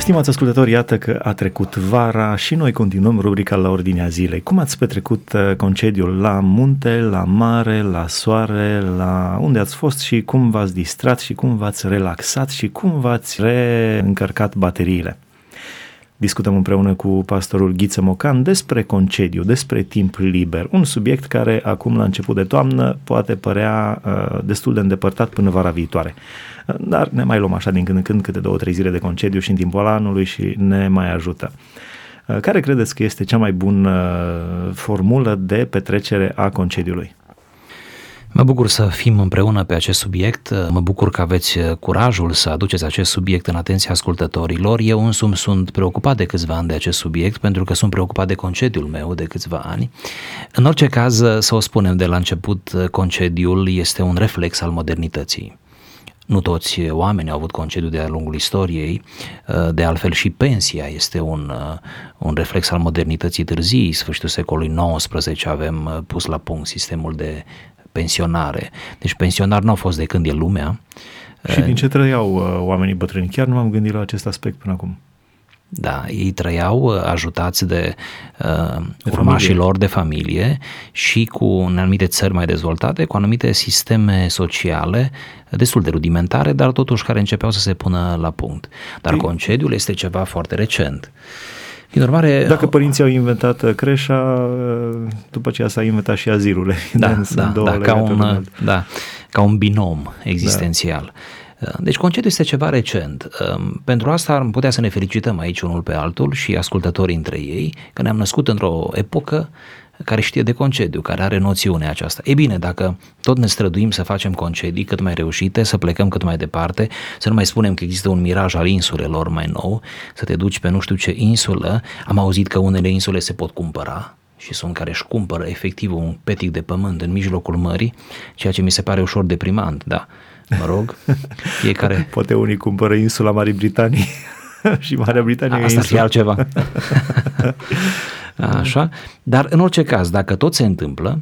Stimați ascultători, iată că a trecut vara și noi continuăm rubrica la ordinea zilei. Cum ați petrecut uh, concediul la munte, la mare, la soare, la unde ați fost și cum v-ați distrat și cum v-ați relaxat și cum v-ați reîncărcat bateriile? Discutăm împreună cu pastorul Ghiță Mocan despre concediu, despre timp liber, un subiect care acum la început de toamnă poate părea uh, destul de îndepărtat până vara viitoare. Uh, dar ne mai luăm așa din când în când câte două, trei zile de concediu și în timpul anului și ne mai ajută. Uh, care credeți că este cea mai bună uh, formulă de petrecere a concediului? Mă bucur să fim împreună pe acest subiect, mă bucur că aveți curajul să aduceți acest subiect în atenția ascultătorilor. Eu însumi sunt preocupat de câțiva ani de acest subiect pentru că sunt preocupat de concediul meu de câțiva ani. În orice caz, să o spunem de la început, concediul este un reflex al modernității. Nu toți oamenii au avut concediu de-a lungul istoriei, de altfel și pensia este un, un reflex al modernității târzii. Sfârșitul secolului XIX avem pus la punct sistemul de pensionare. Deci pensionar nu au fost de când e lumea. Și din ce trăiau uh, oamenii bătrâni? Chiar nu m-am gândit la acest aspect până acum. Da, ei trăiau uh, ajutați de, uh, de urmașii lor de familie și cu în anumite țări mai dezvoltate, cu anumite sisteme sociale destul de rudimentare, dar totuși care începeau să se pună la punct. Dar păi- concediul este ceva foarte recent. Prin urmare, Dacă părinții au inventat uh, creșa, uh, după aceea s-a inventat și azilul. Da, da, da, ca un, da, ca un binom existențial. Da. Deci concediul este ceva recent. Um, pentru asta am putea să ne felicităm aici unul pe altul și ascultătorii între ei, că ne-am născut într-o epocă care știe de concediu, care are noțiunea aceasta. E bine, dacă tot ne străduim să facem concedii cât mai reușite, să plecăm cât mai departe, să nu mai spunem că există un miraj al insulelor mai nou, să te duci pe nu știu ce insulă, am auzit că unele insule se pot cumpăra, și sunt care își cumpără efectiv un petic de pământ în mijlocul mării, ceea ce mi se pare ușor deprimant, da. Mă rog, fiecare... Poate unii cumpără insula Marii Britanii și Marea Britanie Asta e altceva. Așa? Dar în orice caz, dacă tot se întâmplă,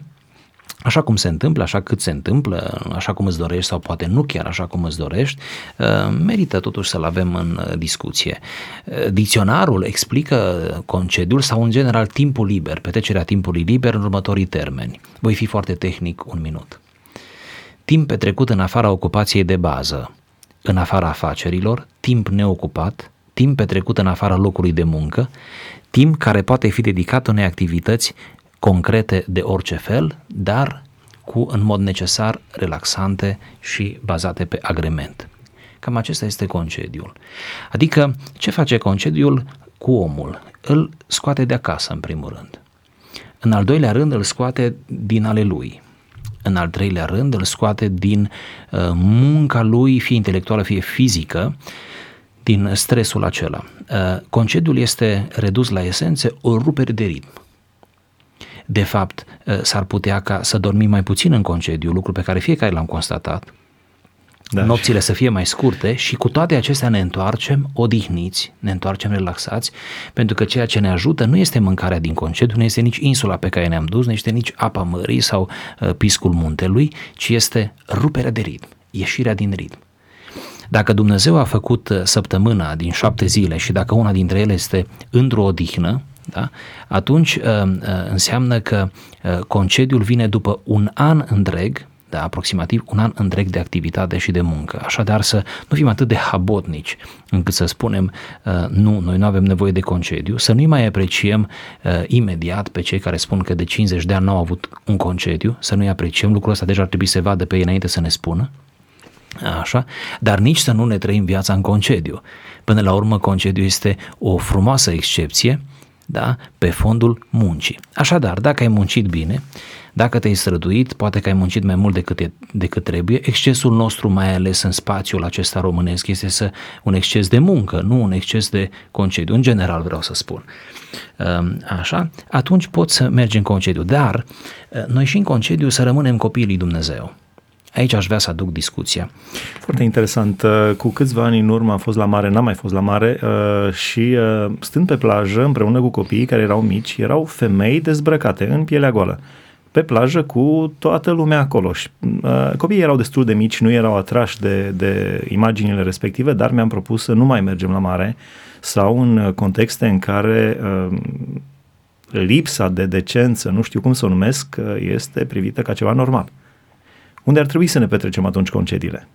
așa cum se întâmplă, așa cât se întâmplă, așa cum îți dorești sau poate nu chiar așa cum îți dorești, uh, merită totuși să-l avem în uh, discuție. Uh, dicționarul explică concediul sau în general timpul liber, petrecerea timpului liber în următorii termeni. Voi fi foarte tehnic un minut. Timp petrecut în afara ocupației de bază, în afara afacerilor, timp neocupat, timp petrecut în afara locului de muncă, timp care poate fi dedicat unei activități concrete de orice fel, dar cu în mod necesar relaxante și bazate pe agrement. Cam acesta este concediul. Adică, ce face concediul cu omul? Îl scoate de acasă, în primul rând. În al doilea rând, îl scoate din ale lui. În al treilea rând, îl scoate din uh, munca lui, fie intelectuală, fie fizică, din stresul acela. Uh, concediul este redus la esențe o rupere de ritm. De fapt, uh, s-ar putea ca să dormim mai puțin în concediu, lucru pe care fiecare l-am constatat, da, nopțile și... să fie mai scurte și cu toate acestea ne întoarcem odihniți, ne întoarcem relaxați, pentru că ceea ce ne ajută nu este mâncarea din concediu, nu este nici insula pe care ne-am dus, nu este nici apa mării sau uh, piscul muntelui, ci este ruperea de ritm, ieșirea din ritm. Dacă Dumnezeu a făcut uh, săptămâna din șapte zile și dacă una dintre ele este într-o odihnă, da? atunci uh, uh, înseamnă că concediul vine după un an întreg, da, aproximativ un an întreg de activitate și de muncă. Așadar să nu fim atât de habotnici încât să spunem nu, noi nu avem nevoie de concediu, să nu-i mai apreciem imediat pe cei care spun că de 50 de ani nu au avut un concediu, să nu-i apreciem, lucrul ăsta deja ar trebui să se vadă pe ei înainte să ne spună, Așa? Dar nici să nu ne trăim viața în concediu. Până la urmă, concediu este o frumoasă excepție da? pe fondul muncii. Așadar, dacă ai muncit bine, dacă te-ai străduit, poate că ai muncit mai mult decât, e, decât trebuie, excesul nostru, mai ales în spațiul acesta românesc, este să un exces de muncă, nu un exces de concediu, în general vreau să spun. Așa, atunci poți să mergi în concediu, dar noi și în concediu să rămânem copiii lui Dumnezeu. Aici aș vrea să aduc discuția. Foarte interesant. Uh, cu câțiva ani în urmă am fost la mare, n-am mai fost la mare uh, și uh, stând pe plajă împreună cu copiii care erau mici, erau femei dezbrăcate în pielea goală. pe plajă cu toată lumea acolo. Și, uh, copiii erau destul de mici, nu erau atrași de, de imaginile respective, dar mi-am propus să nu mai mergem la mare sau în contexte în care uh, lipsa de decență, nu știu cum să o numesc, uh, este privită ca ceva normal. Unde ar trebui să ne petrecem atunci concediile?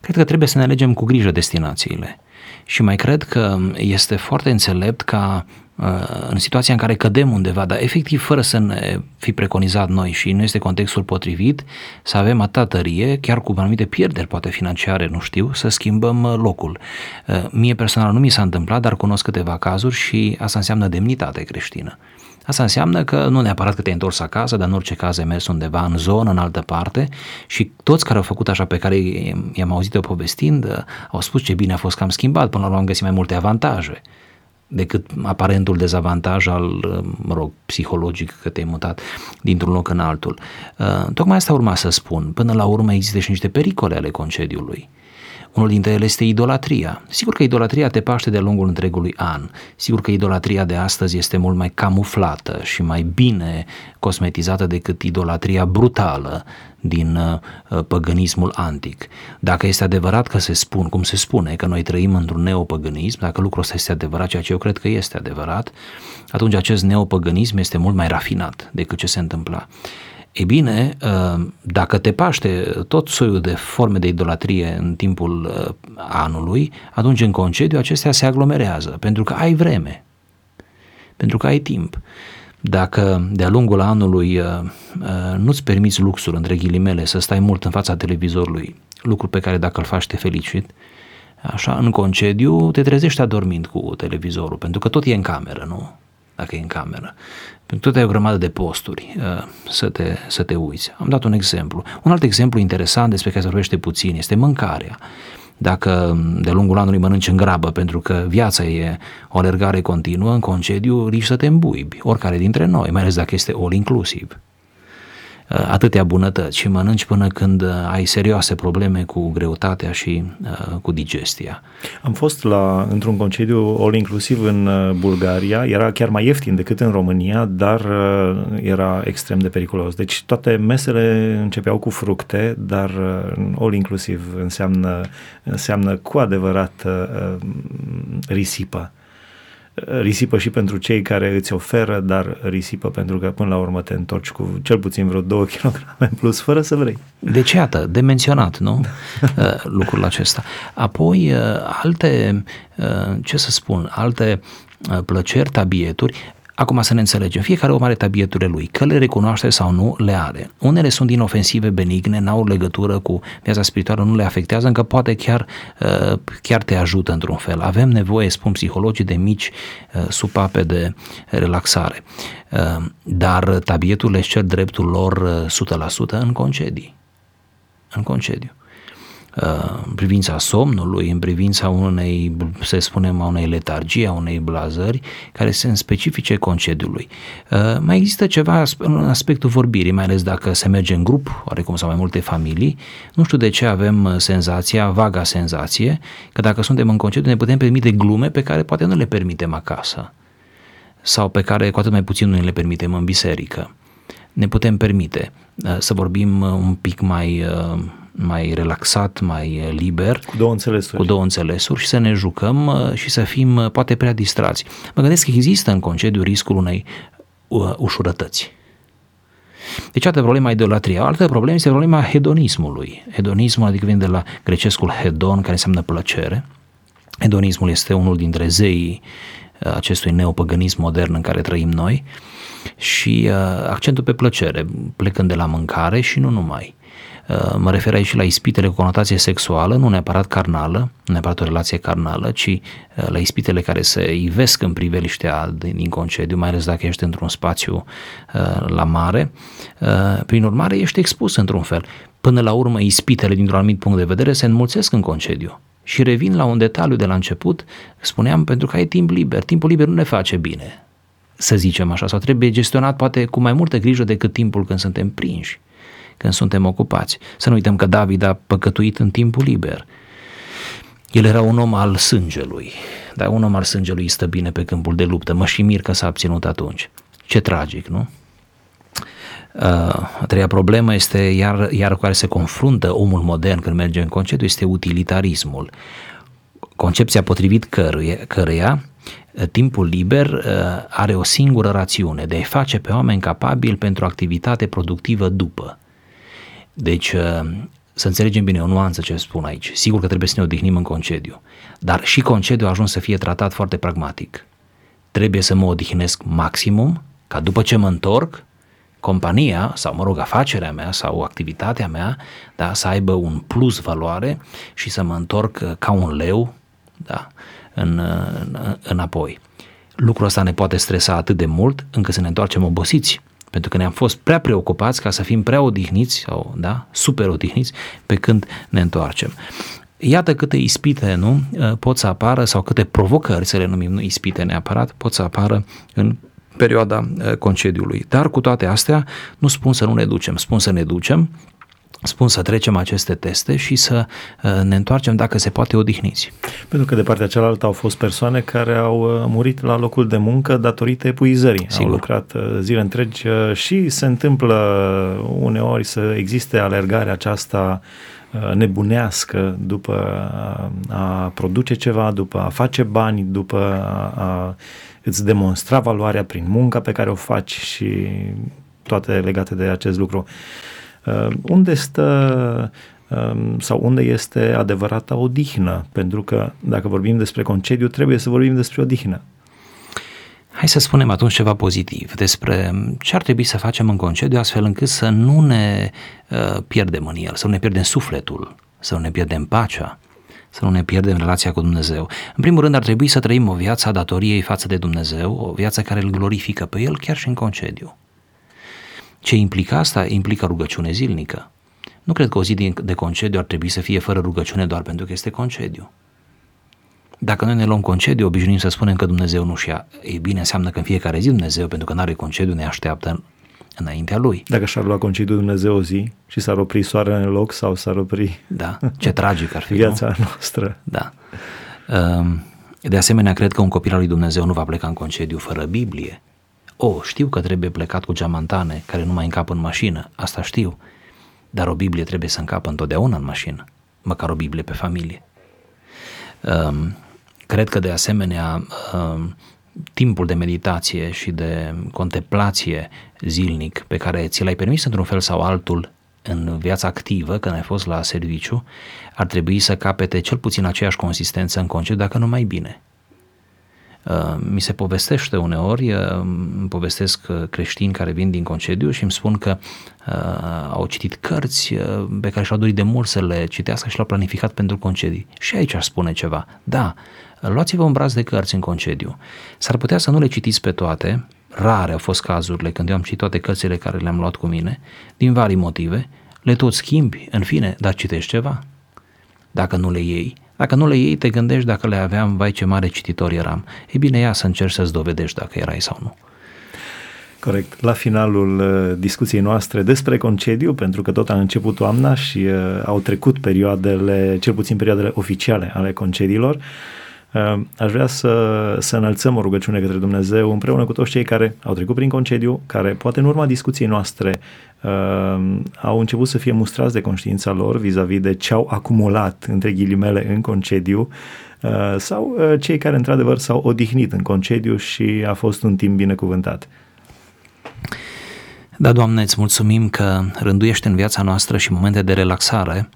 Cred că trebuie să ne alegem cu grijă destinațiile. Și mai cred că este foarte înțelept ca uh, în situația în care cădem undeva, dar efectiv fără să ne fi preconizat noi și nu este contextul potrivit, să avem atâta tărie, chiar cu anumite pierderi, poate financiare, nu știu, să schimbăm uh, locul. Uh, mie personal nu mi s-a întâmplat, dar cunosc câteva cazuri și asta înseamnă demnitate creștină. Asta înseamnă că nu neapărat că te-ai întors acasă, dar în orice caz ai mers undeva în zonă, în altă parte și toți care au făcut așa pe care i-am auzit-o povestind au spus ce bine a fost că am schimbat, până la urmă am găsit mai multe avantaje decât aparentul dezavantaj al, mă rog, psihologic că te-ai mutat dintr-un loc în altul. Uh, tocmai asta urma să spun. Până la urmă există și niște pericole ale concediului. Unul dintre ele este idolatria. Sigur că idolatria te paște de-a lungul întregului an. Sigur că idolatria de astăzi este mult mai camuflată și mai bine cosmetizată decât idolatria brutală din uh, păgânismul antic. Dacă este adevărat că se spun, cum se spune, că noi trăim într-un neopăgânism, dacă lucrul ăsta este adevărat, ceea ce eu cred că este adevărat, atunci acest neopăgânism este mult mai rafinat decât ce se întâmpla. E bine, uh, dacă te paște tot soiul de forme de idolatrie în timpul uh, anului, atunci în concediu acestea se aglomerează, pentru că ai vreme, pentru că ai timp. Dacă de-a lungul anului uh, nu-ți permiți luxul, între ghilimele, să stai mult în fața televizorului, lucru pe care dacă îl faci te felicit, așa, în concediu te trezești adormind cu televizorul, pentru că tot e în cameră, nu? Dacă e în cameră. Pentru că tot ai o grămadă de posturi uh, să te, să te uiți. Am dat un exemplu. Un alt exemplu interesant despre care se vorbește puțin este mâncarea. Dacă de lungul anului mănânci în grabă pentru că viața e o alergare continuă, în concediu riști să te îmbuibi, oricare dintre noi, mai ales dacă este all inclusiv. Uh, atâtea bunătăți și mănânci până când uh, ai serioase probleme cu greutatea și uh, cu digestia. Am fost la, într-un concediu all inclusiv în Bulgaria, era chiar mai ieftin decât în România, dar era extrem de periculos. Deci toate mesele începeau cu fructe, dar all inclusiv înseamnă, înseamnă cu adevărat risipă risipă și pentru cei care îți oferă, dar risipă pentru că până la urmă te întorci cu cel puțin vreo 2 kg în plus, fără să vrei. Deci, iată, de menționat, nu? Uh, lucrul acesta. Apoi, uh, alte, uh, ce să spun, alte plăceri, tabieturi, Acum să ne înțelegem, fiecare om are tabieturile lui, că le recunoaște sau nu, le are. Unele sunt inofensive, benigne, n-au legătură cu viața spirituală, nu le afectează, încă poate chiar, uh, chiar te ajută într-un fel. Avem nevoie, spun psihologii, de mici uh, supape de relaxare. Uh, dar tabieturile își cer dreptul lor 100% în concedii. În concediu în privința somnului, în privința unei, să spunem, a unei letargii, a unei blazări, care sunt specifice concediului. Uh, mai există ceva în aspectul vorbirii, mai ales dacă se merge în grup, oarecum sau mai multe familii. Nu știu de ce avem uh, senzația, vaga senzație, că dacă suntem în concediu ne putem permite glume pe care poate nu le permitem acasă sau pe care cu atât mai puțin nu le permitem în biserică. Ne putem permite uh, să vorbim un pic mai mai relaxat, mai liber. Cu două înțelesuri. Cu două înțelesuri și să ne jucăm uh, și să fim uh, poate prea distrați. Mă gândesc că există în concediu riscul unei uh, ușurătăți. Deci, altă problema idolatria. Altă problemă este problema hedonismului. Hedonismul, adică vine de la grecescul hedon, care înseamnă plăcere. Hedonismul este unul dintre zeii acestui neopăgânism modern în care trăim noi și uh, accentul pe plăcere, plecând de la mâncare și nu numai. Uh, mă refer aici la ispitele cu conotație sexuală, nu neapărat carnală, nu neapărat o relație carnală, ci uh, la ispitele care se ivesc în priveliștea din concediu, mai ales dacă ești într-un spațiu uh, la mare. Prin urmare, ești expus într-un fel. Până la urmă, ispitele, dintr-un anumit punct de vedere, se înmulțesc în concediu. Și revin la un detaliu de la început, spuneam, pentru că ai timp liber. Timpul liber nu ne face bine, să zicem așa, sau trebuie gestionat poate cu mai multă grijă decât timpul când suntem prinși când suntem ocupați. Să nu uităm că David a păcătuit în timpul liber. El era un om al sângelui, dar un om al sângelui stă bine pe câmpul de luptă. Mă și mir că s-a abținut atunci. Ce tragic, nu? A treia problemă este, iar, iar cu care se confruntă omul modern când merge în concediu, este utilitarismul. Concepția potrivit căruia, căreia timpul liber are o singură rațiune, de a face pe oameni capabili pentru activitate productivă după. Deci, să înțelegem bine o nuanță ce spun aici. Sigur că trebuie să ne odihnim în concediu, dar și concediu a ajuns să fie tratat foarte pragmatic. Trebuie să mă odihnesc maximum, ca după ce mă întorc, compania sau, mă rog, afacerea mea sau activitatea mea da, să aibă un plus valoare și să mă întorc uh, ca un leu da, în, în, înapoi. Lucrul ăsta ne poate stresa atât de mult încât să ne întoarcem obosiți pentru că ne-am fost prea preocupați ca să fim prea odihniți sau da, super odihniți pe când ne întoarcem. Iată câte ispite nu uh, pot să apară sau câte provocări, să le numim nu ispite neapărat, pot să apară în perioada uh, concediului. Dar cu toate astea nu spun să nu ne ducem, spun să ne ducem, spun să trecem aceste teste și să uh, ne întoarcem dacă se poate odihniți. Pentru că de partea cealaltă au fost persoane care au uh, murit la locul de muncă datorită epuizării. Sigur. Au lucrat zile întregi și se întâmplă uneori să existe alergarea aceasta nebunească după a produce ceva, după a face bani, după a îți demonstra valoarea prin munca pe care o faci și toate legate de acest lucru. Uh, unde stă um, sau unde este adevărata odihnă? Pentru că dacă vorbim despre concediu, trebuie să vorbim despre odihnă. Hai să spunem atunci ceva pozitiv despre ce ar trebui să facem în concediu astfel încât să nu ne uh, pierdem în el, să nu ne pierdem sufletul, să nu ne pierdem pacea, să nu ne pierdem relația cu Dumnezeu. În primul rând ar trebui să trăim o viață a datoriei față de Dumnezeu, o viață care îl glorifică pe El chiar și în concediu. Ce implică asta? Implică rugăciune zilnică. Nu cred că o zi de concediu ar trebui să fie fără rugăciune doar pentru că este concediu. Dacă noi ne luăm concediu, obișnuim să spunem că Dumnezeu nu-și ia. Ei bine, înseamnă că în fiecare zi Dumnezeu, pentru că nu are concediu, ne așteaptă înaintea lui. Dacă și-ar lua concediu Dumnezeu o zi și s-ar opri soarele în loc sau s-ar opri... Da, ce tragic ar fi, Viața nu? noastră. Da. Ehm, de asemenea, cred că un copil al lui Dumnezeu nu va pleca în concediu fără Biblie. O, știu că trebuie plecat cu geamantane care nu mai încap în mașină, asta știu, dar o Biblie trebuie să încapă întotdeauna în mașină, măcar o Biblie pe familie. Ehm, cred că de asemenea ehm, timpul de meditație și de contemplație zilnic pe care ți l-ai permis într-un fel sau altul în viața activă, când ai fost la serviciu, ar trebui să capete cel puțin aceeași consistență în concediu, dacă nu mai bine. Uh, mi se povestește uneori, uh, îmi povestesc uh, creștini care vin din concediu și îmi spun că uh, au citit cărți pe care și-au dorit de mult să le citească și le-au planificat pentru concedii. Și aici aș spune ceva. Da, luați-vă un braț de cărți în concediu. S-ar putea să nu le citiți pe toate, rare au fost cazurile când eu am citit toate cărțile care le-am luat cu mine, din vari motive, le tot schimbi, în fine, dar citești ceva. Dacă nu le iei, dacă nu le iei, te gândești dacă le aveam, vai ce mare cititor eram. E bine, ia să încerci să-ți dovedești dacă erai sau nu. Corect. La finalul uh, discuției noastre despre concediu, pentru că tot a început toamna și uh, au trecut perioadele, cel puțin perioadele oficiale ale concediilor, Ehm, aș vrea să, să înălțăm o rugăciune către Dumnezeu împreună cu toți cei care au trecut prin concediu, care poate în urma discuției noastre uh, au început să fie mustrați de conștiința lor vis-a-vis de ce au acumulat, între ghilimele, în concediu, uh, sau uh, cei care într-adevăr s-au odihnit în concediu și a fost un timp binecuvântat. Da, Doamne, îți mulțumim că rânduiești în viața noastră și momente de relaxare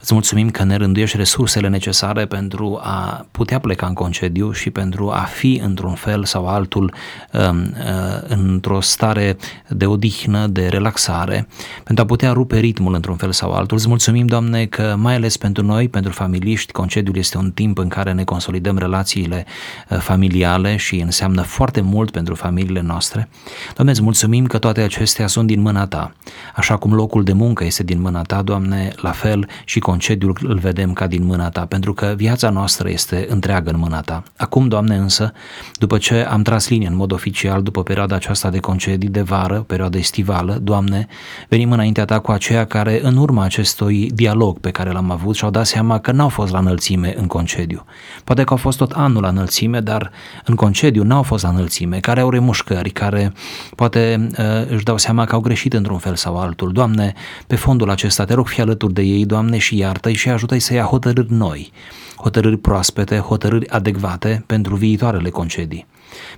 Îți mulțumim că ne rânduiești resursele necesare pentru a putea pleca în concediu și pentru a fi într-un fel sau altul um, uh, într-o stare de odihnă, de relaxare, pentru a putea rupe ritmul într-un fel sau altul. Îți mulțumim, Doamne, că mai ales pentru noi, pentru familiști, concediul este un timp în care ne consolidăm relațiile uh, familiale și înseamnă foarte mult pentru familiile noastre. Doamne, îți mulțumim că toate acestea sunt din mâna Ta. Așa cum locul de muncă este din mâna Ta, Doamne, la fel și concediul îl vedem ca din mâna ta, pentru că viața noastră este întreagă în mâna ta. Acum, Doamne, însă, după ce am tras linie în mod oficial, după perioada aceasta de concedii de vară, perioada estivală, Doamne, venim înaintea ta cu aceia care, în urma acestui dialog pe care l-am avut, și-au dat seama că n-au fost la înălțime în concediu. Poate că au fost tot anul la înălțime, dar în concediu n-au fost la înălțime, care au remușcări, care poate uh, își dau seama că au greșit într-un fel sau altul. Doamne, pe fondul acesta te rog fi alături de ei, Doamne, și iartă-i și ajută-i să ia hotărâri noi, hotărâri proaspete, hotărâri adecvate pentru viitoarele concedii.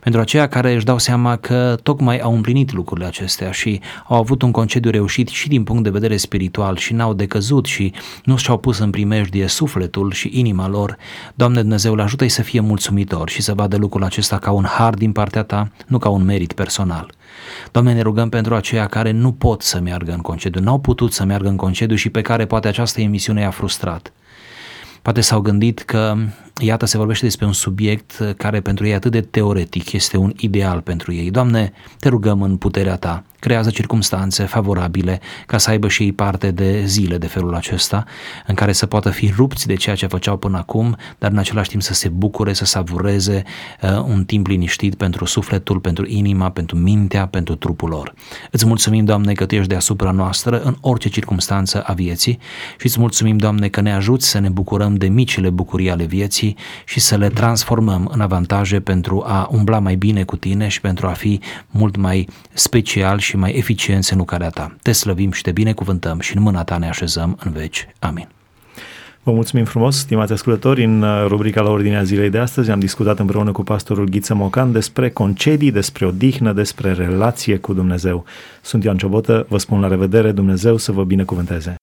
Pentru aceia care își dau seama că tocmai au împlinit lucrurile acestea și au avut un concediu reușit și din punct de vedere spiritual și n-au decăzut și nu și-au pus în primejdie sufletul și inima lor, Doamne Dumnezeu, le ajută-i să fie mulțumitori și să vadă lucrul acesta ca un har din partea ta, nu ca un merit personal. Doamne, ne rugăm pentru aceia care nu pot să meargă în concediu, n-au putut să meargă în concediu și pe care poate această emisiune i-a frustrat. Poate s-au gândit că, iată, se vorbește despre un subiect care pentru ei atât de teoretic este un ideal pentru ei. Doamne, te rugăm în puterea Ta creează circumstanțe favorabile ca să aibă și ei parte de zile de felul acesta, în care să poată fi rupți de ceea ce făceau până acum, dar în același timp să se bucure, să savureze uh, un timp liniștit pentru sufletul, pentru inima, pentru mintea, pentru trupul lor. Îți mulțumim, Doamne, că Tu ești deasupra noastră în orice circunstanță a vieții și îți mulțumim, Doamne, că ne ajuți să ne bucurăm de micile bucurii ale vieții și să le transformăm în avantaje pentru a umbla mai bine cu Tine și pentru a fi mult mai special și și mai eficienți în lucrarea ta. Te slăvim și te binecuvântăm și în mâna ta ne așezăm în veci. Amin. Vă mulțumim frumos, stimați ascultători. În uh, rubrica la ordinea zilei de astăzi am discutat împreună cu pastorul Ghiță Mocan despre concedii, despre odihnă, despre relație cu Dumnezeu. Sunt Ioan Ciobotă, vă spun la revedere, Dumnezeu să vă binecuvânteze.